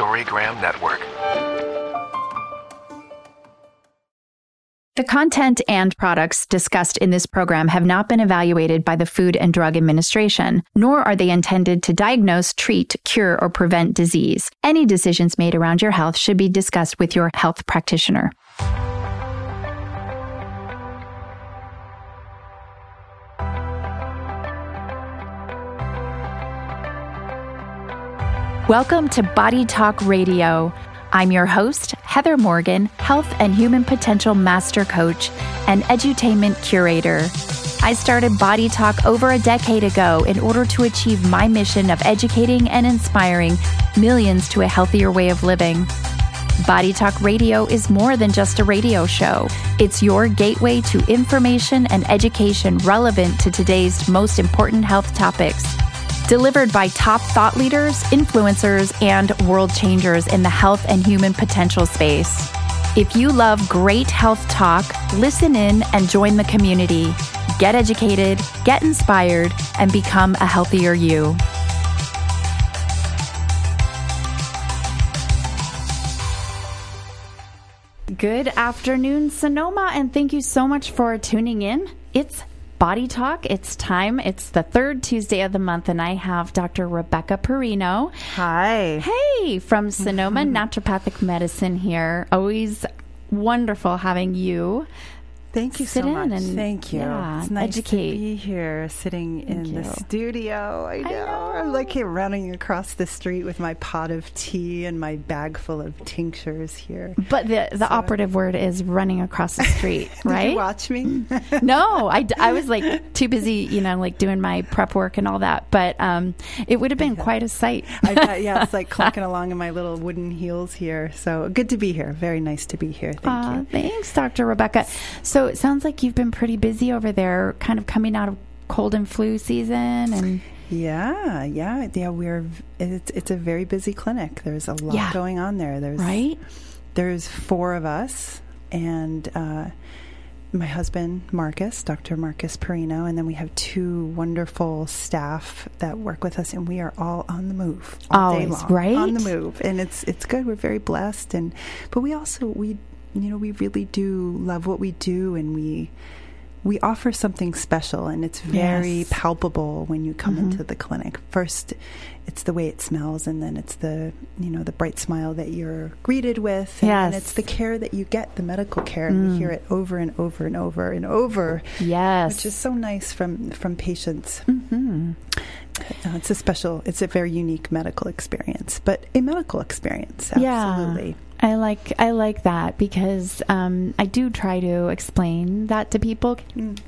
Storygram Network. The content and products discussed in this program have not been evaluated by the Food and Drug Administration, nor are they intended to diagnose, treat, cure, or prevent disease. Any decisions made around your health should be discussed with your health practitioner. Welcome to Body Talk Radio. I'm your host, Heather Morgan, Health and Human Potential Master Coach and Edutainment Curator. I started Body Talk over a decade ago in order to achieve my mission of educating and inspiring millions to a healthier way of living. Body Talk Radio is more than just a radio show. It's your gateway to information and education relevant to today's most important health topics delivered by top thought leaders, influencers, and world changers in the health and human potential space. If you love great health talk, listen in and join the community. Get educated, get inspired, and become a healthier you. Good afternoon, Sonoma, and thank you so much for tuning in. It's Body Talk. It's time. It's the third Tuesday of the month, and I have Dr. Rebecca Perino. Hi. Hey, from Sonoma Naturopathic Medicine here. Always wonderful having you. Thank you Sit so much. and, Thank you. yeah, it's nice educate. to be here, sitting in Thank the studio. I know. know. I'm like running across the street with my pot of tea and my bag full of tinctures here. But the, the operative word is running across the street, Did right? you watch me? no, I, I was like too busy, you know, like doing my prep work and all that. But um, it would have been quite a sight. I bet, yeah, it's like clunking along in my little wooden heels here. So good to be here. Very nice to be here. Thank Aw, you. Thanks, Dr. Rebecca. So it sounds like you've been pretty busy over there, kind of coming out of cold and flu season. And Yeah, yeah, yeah. We're it's it's a very busy clinic. There's a lot Yeah. going on there. There's right? there's four of us and uh, my husband marcus dr marcus perino and then we have two wonderful staff that work with us and we are all on the move all day Always, long right? on the move and it's it's good we're very blessed and but we also we you know we really do love what we do and we we offer something special and it's very Yes. palpable when you come Mhm. into the clinic first it's the way it smells and then it's the you know the bright smile that you're greeted with and Yes. it's the care that you get the medical care and Mm. we hear it over and over and over and over Yes. which is so nice from from patients hmm Uh, it's a special it's a very unique medical experience but a medical experience Yeah. I like I like that because um, I do try to explain that to people. Mm.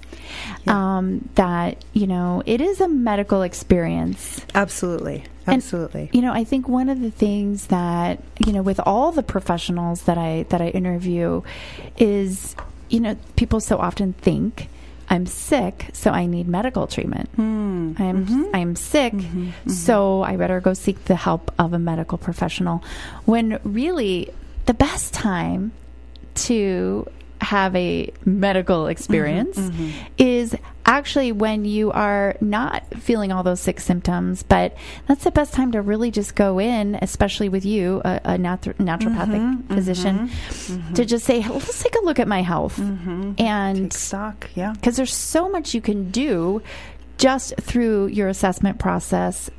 Yeah. Um, that you know it is a medical experience. absolutely And- absolutely You know, I think one of the things that you know with all the professionals that I that I interview is you know people so often think I'm sick, so I need medical treatment. Mm. I'm Mhm. I'm sick, Mhm, mhm. so I better go seek the help of a medical professional. When really the best time to have a medical experience mhm. is actually when you are not feeling all those sick symptoms, but that's the best time to really just go in, especially with you, a, a natu- naturopathic Mhm, physician, mhm, to just say, let's take a look at my health. And Take stock yeah because there's so much you can do just through your assessment process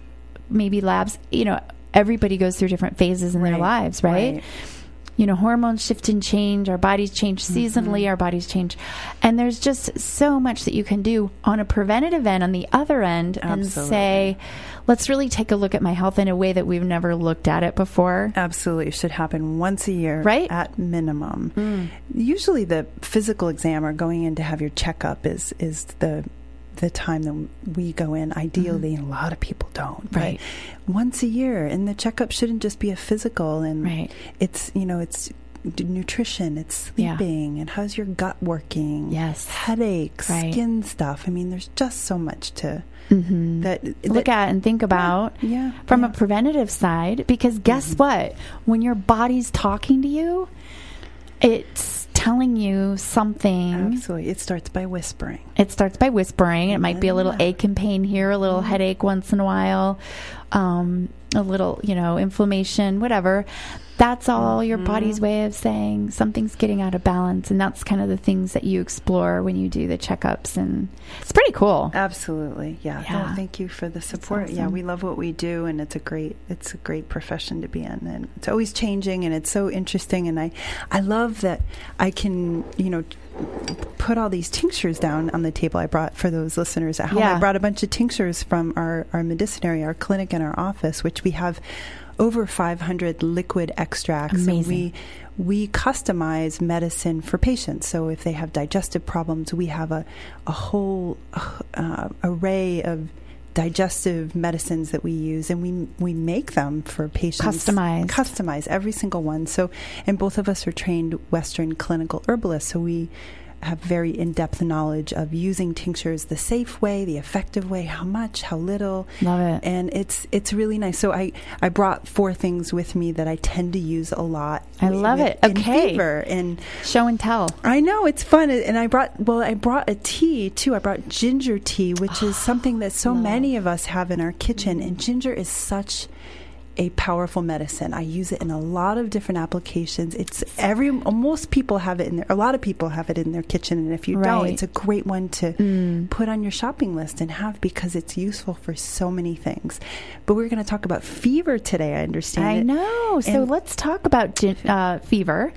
maybe labs you know everybody goes through different phases in their lives right? right. You know hormones shift and change our bodies change Mm-hmm. seasonally our bodies change and there's just so much that you can do on a preventative end on the other end and say let's really take a look at my health in a way that we've never looked at it before Absolutely. It should happen once a year Right? at minimum. Mm. Usually the physical exam or going in to have your checkup is is the the time that we go in ideally and a lot of people don't Mm-hmm. Right. once a year and the checkup shouldn't just be a physical and Right. it's you know it's nutrition it's Yeah. sleeping and how's your gut working Yes. headaches Right. skin stuff i mean there's just so much to hmm that look at and think about yeah from yeah. a preventative side because guess Mm-hmm. what when your body's talking to you it's telling you something. Absolutely. It starts by whispering. It starts by whispering. It might be a little ache and pain here a little headache once in a while um, a little, you know, inflammation, whatever. That's all mm-hmm. your body's way of saying something's getting out of balance. And that's kind of the things that you explore when you do the checkups. And it's pretty cool. Absolutely. Yeah. yeah. Oh, thank you for the support. Awesome. Yeah. We love what we do and it's a great, it's a great profession to be in. And it's always changing and it's so interesting. And I, I love that I can, you know, put all these tinctures down on the table I brought for those listeners at home. Yeah. I brought a bunch of tinctures from our, our medicinary, our clinic and our office, which we have over 500 liquid extracts. Amazing. we we customize medicine for patients. So if they have digestive problems, we have a a whole uh, array of digestive medicines that we use and we we make them for patients customize customize every single one so and both of us are trained western clinical herbalists so we have very in-depth knowledge of using tinctures the safe way, the effective way, how much, how little. Love it. And it's it's really nice. So I I brought four things with me that I tend to use a lot. I love it. Okay. Fever and show and tell. I know it's fun and I brought well I brought a tea too. I brought ginger tea, which is something that so love. many of us have in our kitchen and ginger is such a powerful medicine. I use it in a lot of different applications. It's every most people have it in their A lot of people have it in their kitchen, and if you right. don't, it's a great one to mm. put on your shopping list and have because it's useful for so many things. But we're going to talk about fever today. I understand. I it. know. So and let's talk about uh, fever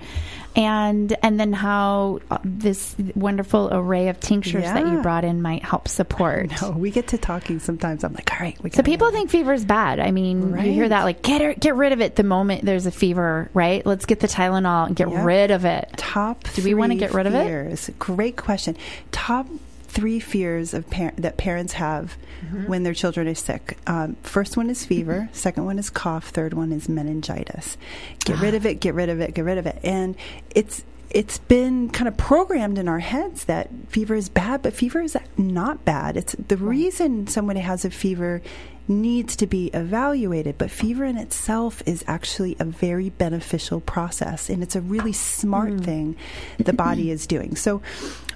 and and then how uh, this wonderful array of tinctures yeah. that you brought in might help support. No, we get to talking sometimes. I'm like, all right. so people think fever is bad. I mean, right. you hear that like get get rid of it the moment there's a fever, right? Let's get the Tylenol and get yep. rid of it. Top. Do we want to get rid fears. of it? Great question. Top three fears of par- that parents have mm-hmm. when their children are sick. Um, first one is fever. Mm-hmm. Second one is cough. Third one is meningitis. Get rid of it. Get rid of it. Get rid of it. And it's it's been kind of programmed in our heads that fever is bad, but fever is not bad. It's the right. reason somebody has a fever needs to be evaluated, but fever in itself is actually a very beneficial process, and it's a really smart mm. thing the body is doing. So,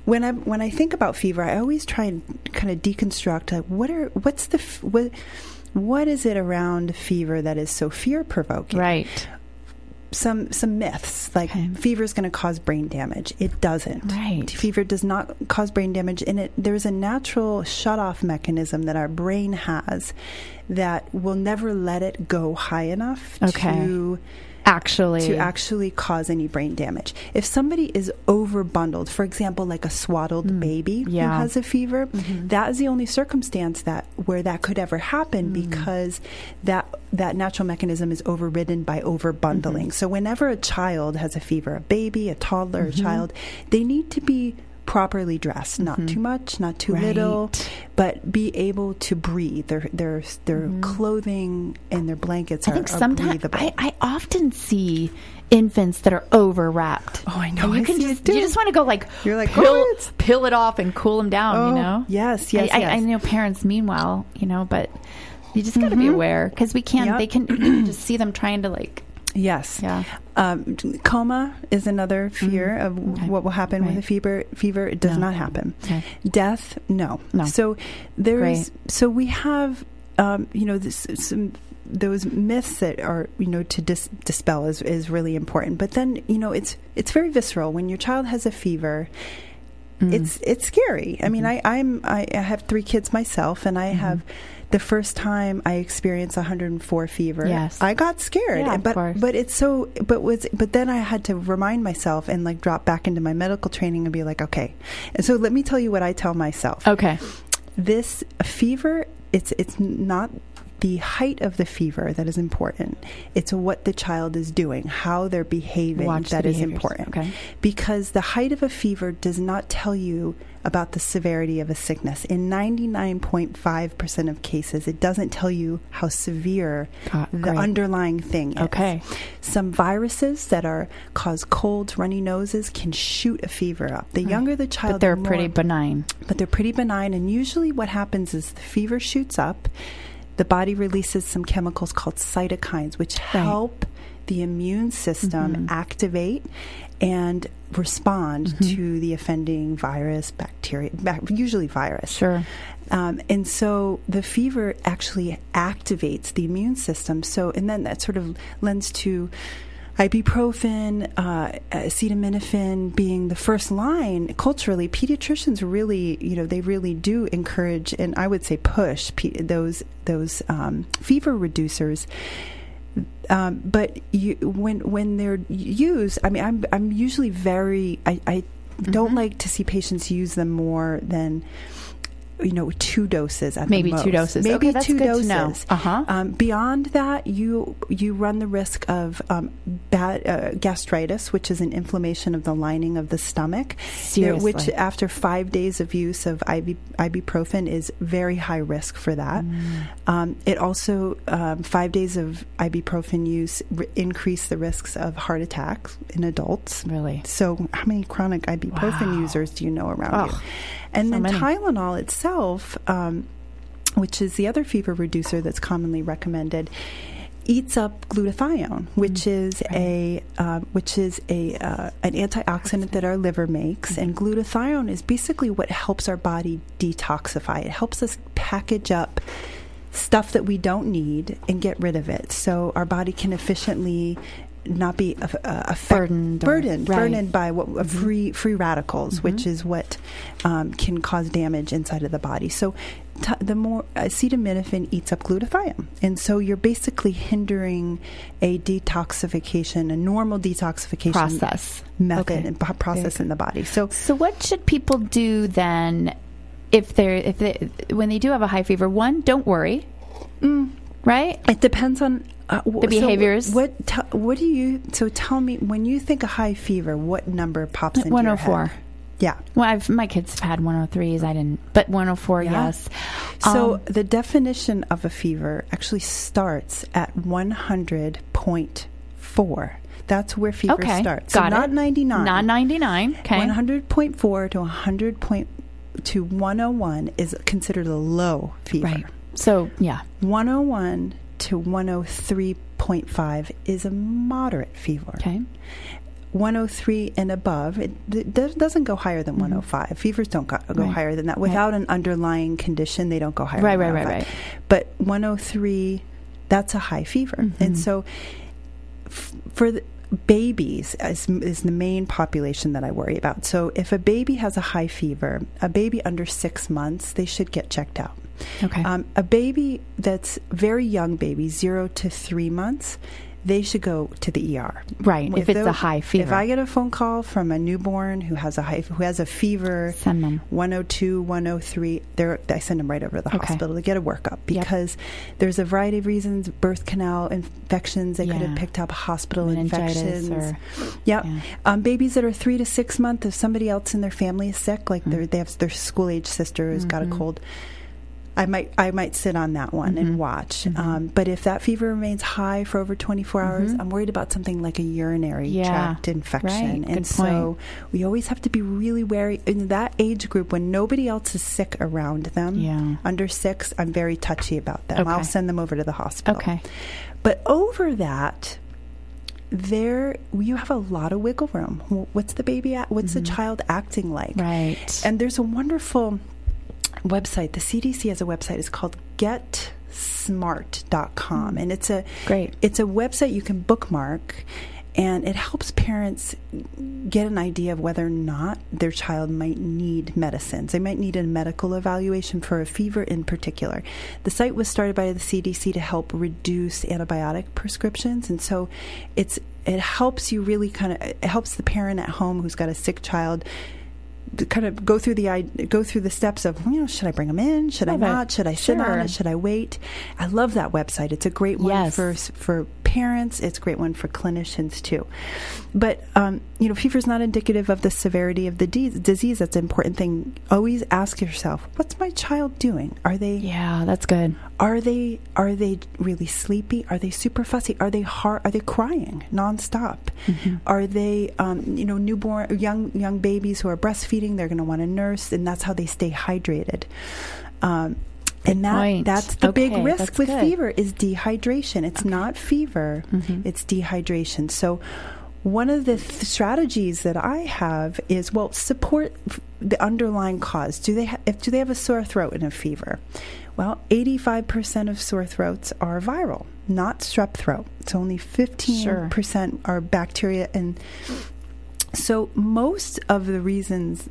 when I when I think about fever, I always try and kind of deconstruct like what are what's the what what is it around fever that is so fear provoking? Right. Some some myths like okay. fever is going to cause brain damage. It doesn't. Right. Fever does not cause brain damage, and it there's a natural shut off mechanism that our brain has that will never let it go high enough okay. to actually to actually cause any brain damage. If somebody is overbundled, for example, like a swaddled mm. baby yeah. who has a fever, mm-hmm. that is the only circumstance that where that could ever happen mm. because that that natural mechanism is overridden by overbundling. Mm-hmm. So whenever a child has a fever, a baby, a toddler, mm-hmm. a child, they need to be properly dressed, not mm-hmm. too much, not too right. little, but be able to breathe. Their their their mm-hmm. clothing and their blankets I are, think sometimes I, I, often see infants that are overwrapped. Oh, I know. And you can just you just want to go like you're like pill, pill it off and cool them down. Oh, you know. Yes, yes, I, yes. I, I know parents. Meanwhile, you know, but you just got to mm-hmm. be aware because we can't. Yep. They can just see them trying to like Yes. Yeah. Um, coma is another fear mm. of okay. what will happen right. with a fever. Fever it does no. not happen. Okay. Death, no. No. So there's so we have um, you know this, some those myths that are you know to dis- dispel is is really important. But then you know it's it's very visceral when your child has a fever. Mm. It's it's scary. I mean, mm-hmm. I I'm I have three kids myself, and I mm-hmm. have the first time I experienced 104 fever, yes. I got scared. Yeah, but but it's so but was but then I had to remind myself and like drop back into my medical training and be like, okay. And so let me tell you what I tell myself. Okay. This fever it's it's not the height of the fever that is important. It's what the child is doing, how they're behaving Watch that the is important. Okay. Because the height of a fever does not tell you about the severity of a sickness. In 99.5% of cases, it doesn't tell you how severe God, the underlying thing is. Okay. Some viruses that are cause colds, runny noses can shoot a fever up. The hmm. younger the child, but they're the pretty benign. But they're pretty benign, and usually what happens is the fever shoots up. The body releases some chemicals called cytokines, which right. help the immune system Mm-hmm. activate and respond Mm-hmm. to the offending virus, bacteria, bac- usually virus. Sure. Um, and so the fever actually activates the immune system. So, and then that sort of lends to ibuprofen, uh, acetaminophen being the first line. Culturally, pediatricians really, you know, they really do encourage and I would say push pe- those those um, fever reducers. Um, but you, when when they're used, I mean, I'm I'm usually very I, I don't like to see patients use them more than you know two doses at the Maybe two doses. Maybe Okay, that's two doses. Uh-huh. Um, beyond that, you you run the risk of um, bad, uh, gastritis, which is an inflammation of the lining of the stomach. Seriously. Which after five days of use of ibuprofen is very high risk for that. Mm. Um, it also um, five days of ibuprofen use r- increase the risks of heart attacks in adults. Really? So, how many chronic ibuprofen Wow. users do you know around Ugh, you? And so then many. Tylenol itself, um, which is the other fever reducer that's commonly recommended, eats up glutathione, which is a uh, which is a uh, an antioxidant that our liver makes, and glutathione is basically what helps our body detoxify. It helps us package up stuff that we don't need and get rid of it, so our body can efficiently not be uh, uh, affect- Burdened burdened, right. burdened by what uh, free free radicals, which is what um, can cause damage inside of the body. So, t- the more acetaminophen eats up glutathione, and so you're basically hindering a detoxification, a normal detoxification Process. method Okay. and process in the body. So, So what should people do then if they're if they when they do have a high fever? One, don't worry. Right? It depends on uh, The behaviors. So what t- what do you? So tell me when you think of high fever, what number pops into your One hundred four. head? Yeah. Well, I've my kids have had one hundred threes. I didn't, but one hundred four. Yeah. Yes. So Um, the definition of a fever actually starts at one hundred point four. That's where fever okay, starts. got so it. not ninety nine. Not ninety nine. Okay. One hundred point four to one hundred point to one hundred one is considered a low fever. Right. So yeah. One hundred one to one hundred three point five is a moderate fever. Okay. 103 and above, it, it does- doesn't go higher than 105. Fevers don't go, go Mm-hmm. Right. higher than that. Without an underlying condition, they don't go higher Right, right, right, 105. right. But 103, that's a high fever. Mm-hmm. And so f- for the babies is, is the main population that I worry about. So if a baby has a high fever, a baby under six months, they should get checked out. Okay. Um, a baby that's very young baby, zero to three months, they should go to the ER. Right, if it's a high fever. If I get a phone call from a newborn who has a high, who has a fever, Send them. 102, 103, they're, I send them right over to the Okay. hospital to get a workup because there's a variety of reasons, birth canal infections, they could have picked up hospital Meningitis infections. or- Yep. yeah. Um, babies that are three to six months, if somebody else in their family is sick, like they're they have their school age sister who's got Mm-hmm. a cold, I might I might sit on that one and watch. Um, but if that fever remains high for over 24 hours, I'm worried about something like a urinary Mm-hmm. Yeah. tract infection. Right. And so we always have to be really wary in that age group when nobody else is sick around them. Yeah. Under six, I'm very touchy about them. Okay. I'll send them over to the hospital. Okay. But over that, there you have a lot of wiggle room. What's the baby? At, what's the child acting like? Mm-hmm. Right. And there's a wonderful website. The CDC has a website. It's called GetSmart.com, and it's a Great. It's a website you can bookmark, and it helps parents get an idea of whether or not their child might need medicines. They might need a medical evaluation for a fever in particular. The site was started by the CDC to help reduce antibiotic prescriptions, and so it's it helps you really kind of it helps the parent at home who's got a sick child kind of go through the go through the steps of you know should I bring them in? Should Love I it. not? Should I sit on it? Should I wait? I love that website. It's a great one Yes. for for parents. It's a great one for clinicians too. But um, you know fever is not indicative of the severity of the de- disease. That's an important thing. Always ask yourself what's my child doing? Are they yeah, that's good. Are they are they really sleepy? Are they super fussy? Are they heart? Are they crying nonstop? Mm-hmm. Are they um, you know newborn young young babies who are breastfeeding? They're going to want to nurse, and that's how they stay hydrated. Um, and that point. that's the big risk with good. fever is dehydration. It's not fever; Mm-hmm. it's dehydration. So, one of the th- strategies that I have is well support f- the underlying cause. Do they ha- if do they have a sore throat and a fever? Well, eighty-five percent of sore throats are viral, not strep throat. It's only fifteen percent are bacteria, and so most of the reasons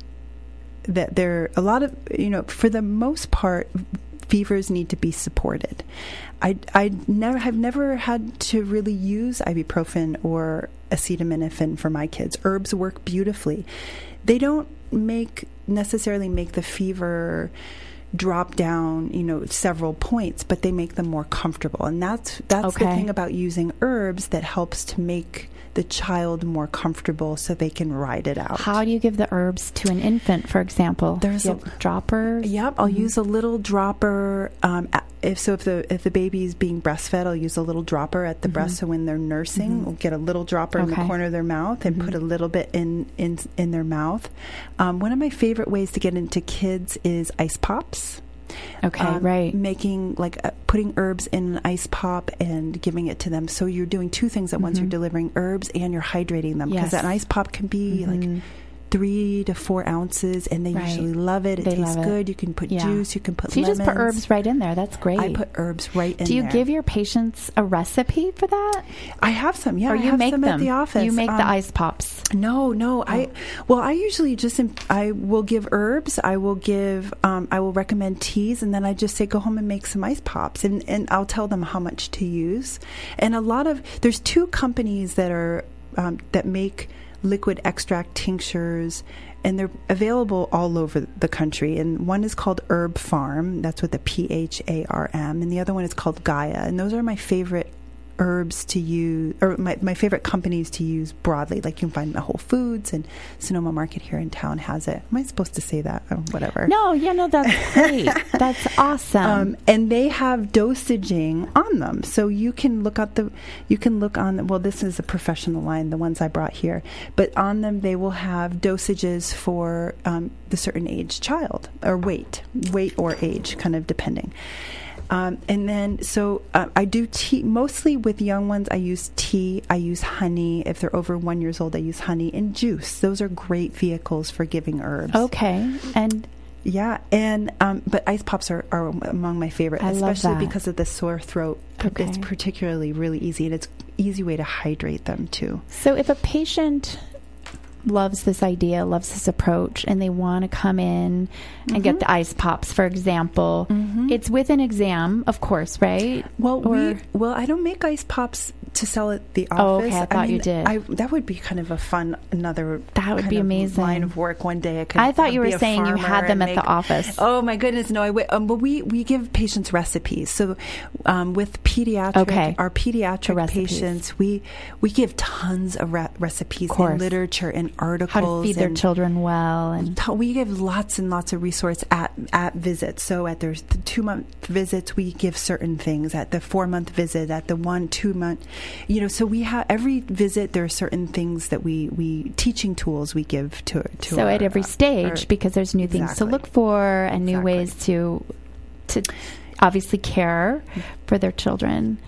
that there a lot of you know for the most part fevers need to be supported. I i never have never had to really use ibuprofen or acetaminophen for my kids. Herbs work beautifully. They don't make necessarily make the fever drop down you know several points but they make them more comfortable and that's that's the thing about using herbs that helps to make the child more comfortable so they can ride it out How do you give the herbs to an infant, for example? There's a- have droppers. Yep, I'll Mm-hmm. use a little dropper. Um, if so, if the if the baby is being breastfed, I'll use a little dropper at the breast. So when they're nursing, we'll get a little dropper in the Mm-hmm. Corner of their mouth and put a little bit in in in their mouth. Um, one of my favorite ways to get into kids is ice pops. Okay, Um, right. Making like uh, putting herbs in an ice pop and giving it to them. So you're doing two things at once. You're delivering herbs and you're hydrating them because Mm-hmm. Yes. an ice pop can be like Mhm. Three to four ounces, and they Right. usually love it. It They tastes love it. good. You can put Yeah. juice. You can put. So you just put herbs right in there. That's great. I put herbs right in there. Do you there. give your patients a recipe for that? I have some. Yeah, or I you have make some them? at the office. You make Um, the ice pops. No, no. I Oh. well, I usually just I will give herbs. I will give. Um, I will recommend teas, and then I just say go home and make some ice pops, and and I'll tell them how much to use. And a lot of there's two companies that are um, that make liquid extract tinctures. And they're available all over the country. And one is called Herb Pharm. That's with the P H A R M. And the other one is called Gaia. And those are my favorite herbs to use, or my, my favorite companies to use broadly. Like you can find them at Whole Foods and Sonoma Market here in town has it. Am I supposed to say that? Oh, whatever. No, yeah, no, that's great. that's awesome. Um, and they have dosaging on them, so you can look at the. You can look on. Well, this is a professional line, the ones I brought here, but on them they will have dosages for um, the certain age child or weight, weight or age, kind of depending. Um, and then, so uh, I do tea mostly with young ones. I use tea. I use honey. If they're over one years old, I use honey and juice. Those are great vehicles for giving herbs. okay, and Yeah, and um, but ice pops are, are among my favorite, I especially because of the sore throat. Okay. It's particularly really easy, and it's easy way to hydrate them too. so if a patient loves this idea, loves this approach, and they want to come in and get the ice pops, for example, it's with an exam, of course, right? Well, Or- we well, I don't make ice pops to sell at the Oh, office. okay, I thought you did. I, that would be kind of a fun another. That would be amazing. Line of work one day. I could. I thought you were saying you had them at the office. Oh my goodness, no! I w- um, but we we give patients recipes. So um, with pediatric, Okay. our pediatric patients, we we give tons of re- recipes and literature and articles. How to feed their children well, and we give lots and lots of resource at at visits. So at their two month visits, we give certain things. At the four month visit, at the one two month, you know. So we have every visit. There are certain things that we we teaching tools we give to to. so our, at every uh, stage our- because there's new things to look for and new Exactly. ways to to obviously care for their children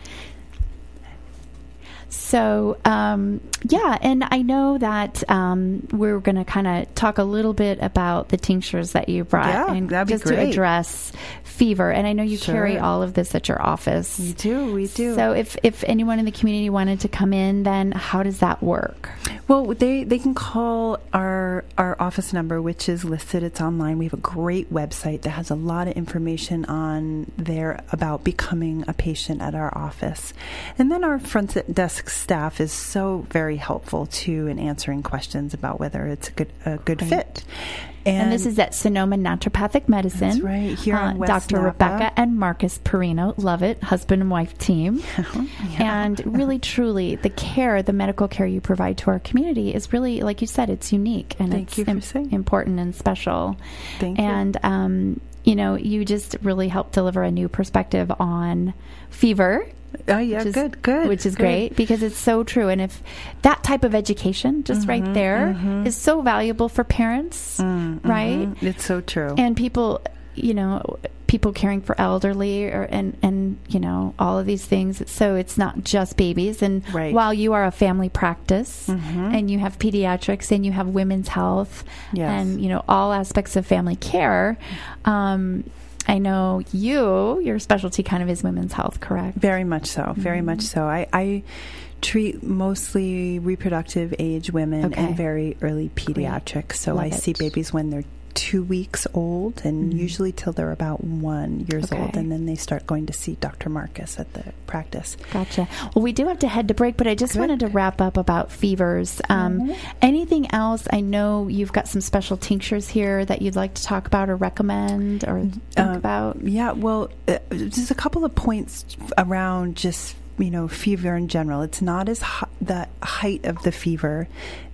so um, yeah and i know that um, we're going to kind of talk a little bit about the tinctures that you brought Yeah, and just to address fever and i know you carry all of this at your office We do, we do. so if, if anyone in the community wanted to come in then how does that work Well, they they can call our our office number, which is listed. It's online. We have a great website that has a lot of information on there about becoming a patient at our office, and then our front desk staff is so very helpful too in answering questions about whether it's a good a good Great. fit. And, this is at Sonoma Naturopathic Medicine. That's right, here West Dr. Napa. Rebecca and Marcus Perino. Love it. Husband and wife team. And really, truly, the care, the medical care you provide to our community is really, like you said, it's unique and Thank it's you for important and special. Thank you. and, um, you know, you just really help deliver a new perspective on fever. Oh yeah, which is- good, good, Which is good. great because it's so true. And if that type of education, just right Mm-hmm, there, is so valuable for parents, Mm, right? It's so true. And people, you know, people caring for elderly or and and you know all of these things so it's not just babies and Right. while you are a family practice Mhm. and you have pediatrics and you have women's health Yes. and you know all aspects of family care um, i know you your specialty kind of is women's health correct Very much so. Very Mm-hmm. much so. I, I treat mostly reproductive age women Okay. and very early pediatrics. So Love I see babies when they're two weeks old and Mhm. usually till they're about one years old and then they start going to see dr marcus at the practice Gotcha. Well, we do have to head to break, but I just Good. wanted to wrap up about fevers. Um, Mhm. Anything else? I know you've got some special tinctures here that you'd like to talk about or recommend or think Uh, about. Yeah, well, uh, just a couple of points around just you know fever in general. It's not as the height of the fever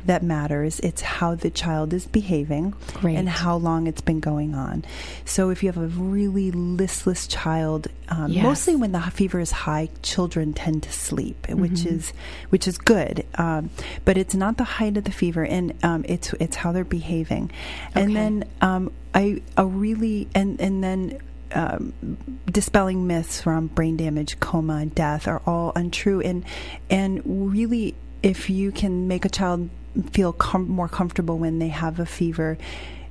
that matters. It's how the child is behaving Great. and how long it's been going on. So if you have a really listless child, um, Yes. mostly when the fever is high, children tend to sleep, which Mhm. is which is good. Um, but it's not the height of the fever, and um, it's it's how they're behaving. And Okay. then um, I a really and and then um, dispelling myths from brain damage, coma, death are all untrue, and and really, if you can make a child feel com- more comfortable when they have a fever.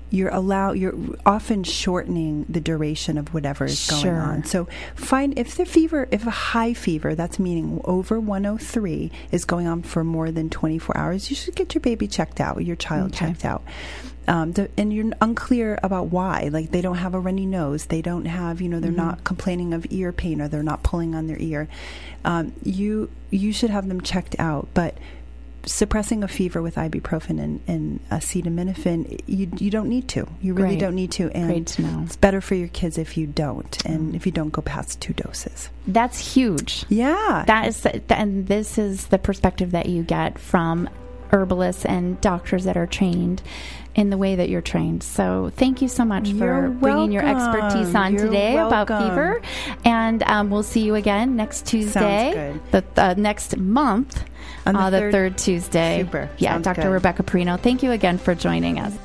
You're allow you're often shortening the duration of whatever is Sure. going on. So find if the fever, if a high fever, that's meaning over 103 is going on for more than 24 hours, you should get your baby checked out, your child Okay. checked out. Um, the, and you're unclear about why. Like they don't have a runny nose, they don't have, you know, they're Mhm. not complaining of ear pain or they're not pulling on their ear. Um, you you should have them checked out, but suppressing a fever with ibuprofen and, and acetaminophen, you you don't need to. You really Great. don't need to, and Great to it's better for your kids if you don't, and Mm. if you don't go past two doses. That's huge. Yeah, That is, and this is the perspective that you get from herbalists and doctors that are trained in the way that you're trained. So thank you so much for You're bringing your expertise on You're today about fever. And um, we'll see you again next Tuesday, the uh, next month, On the uh, the third- third Tuesday. Super. Yeah, Sounds Dr. good. Rebecca Perino. Thank you again for joining us.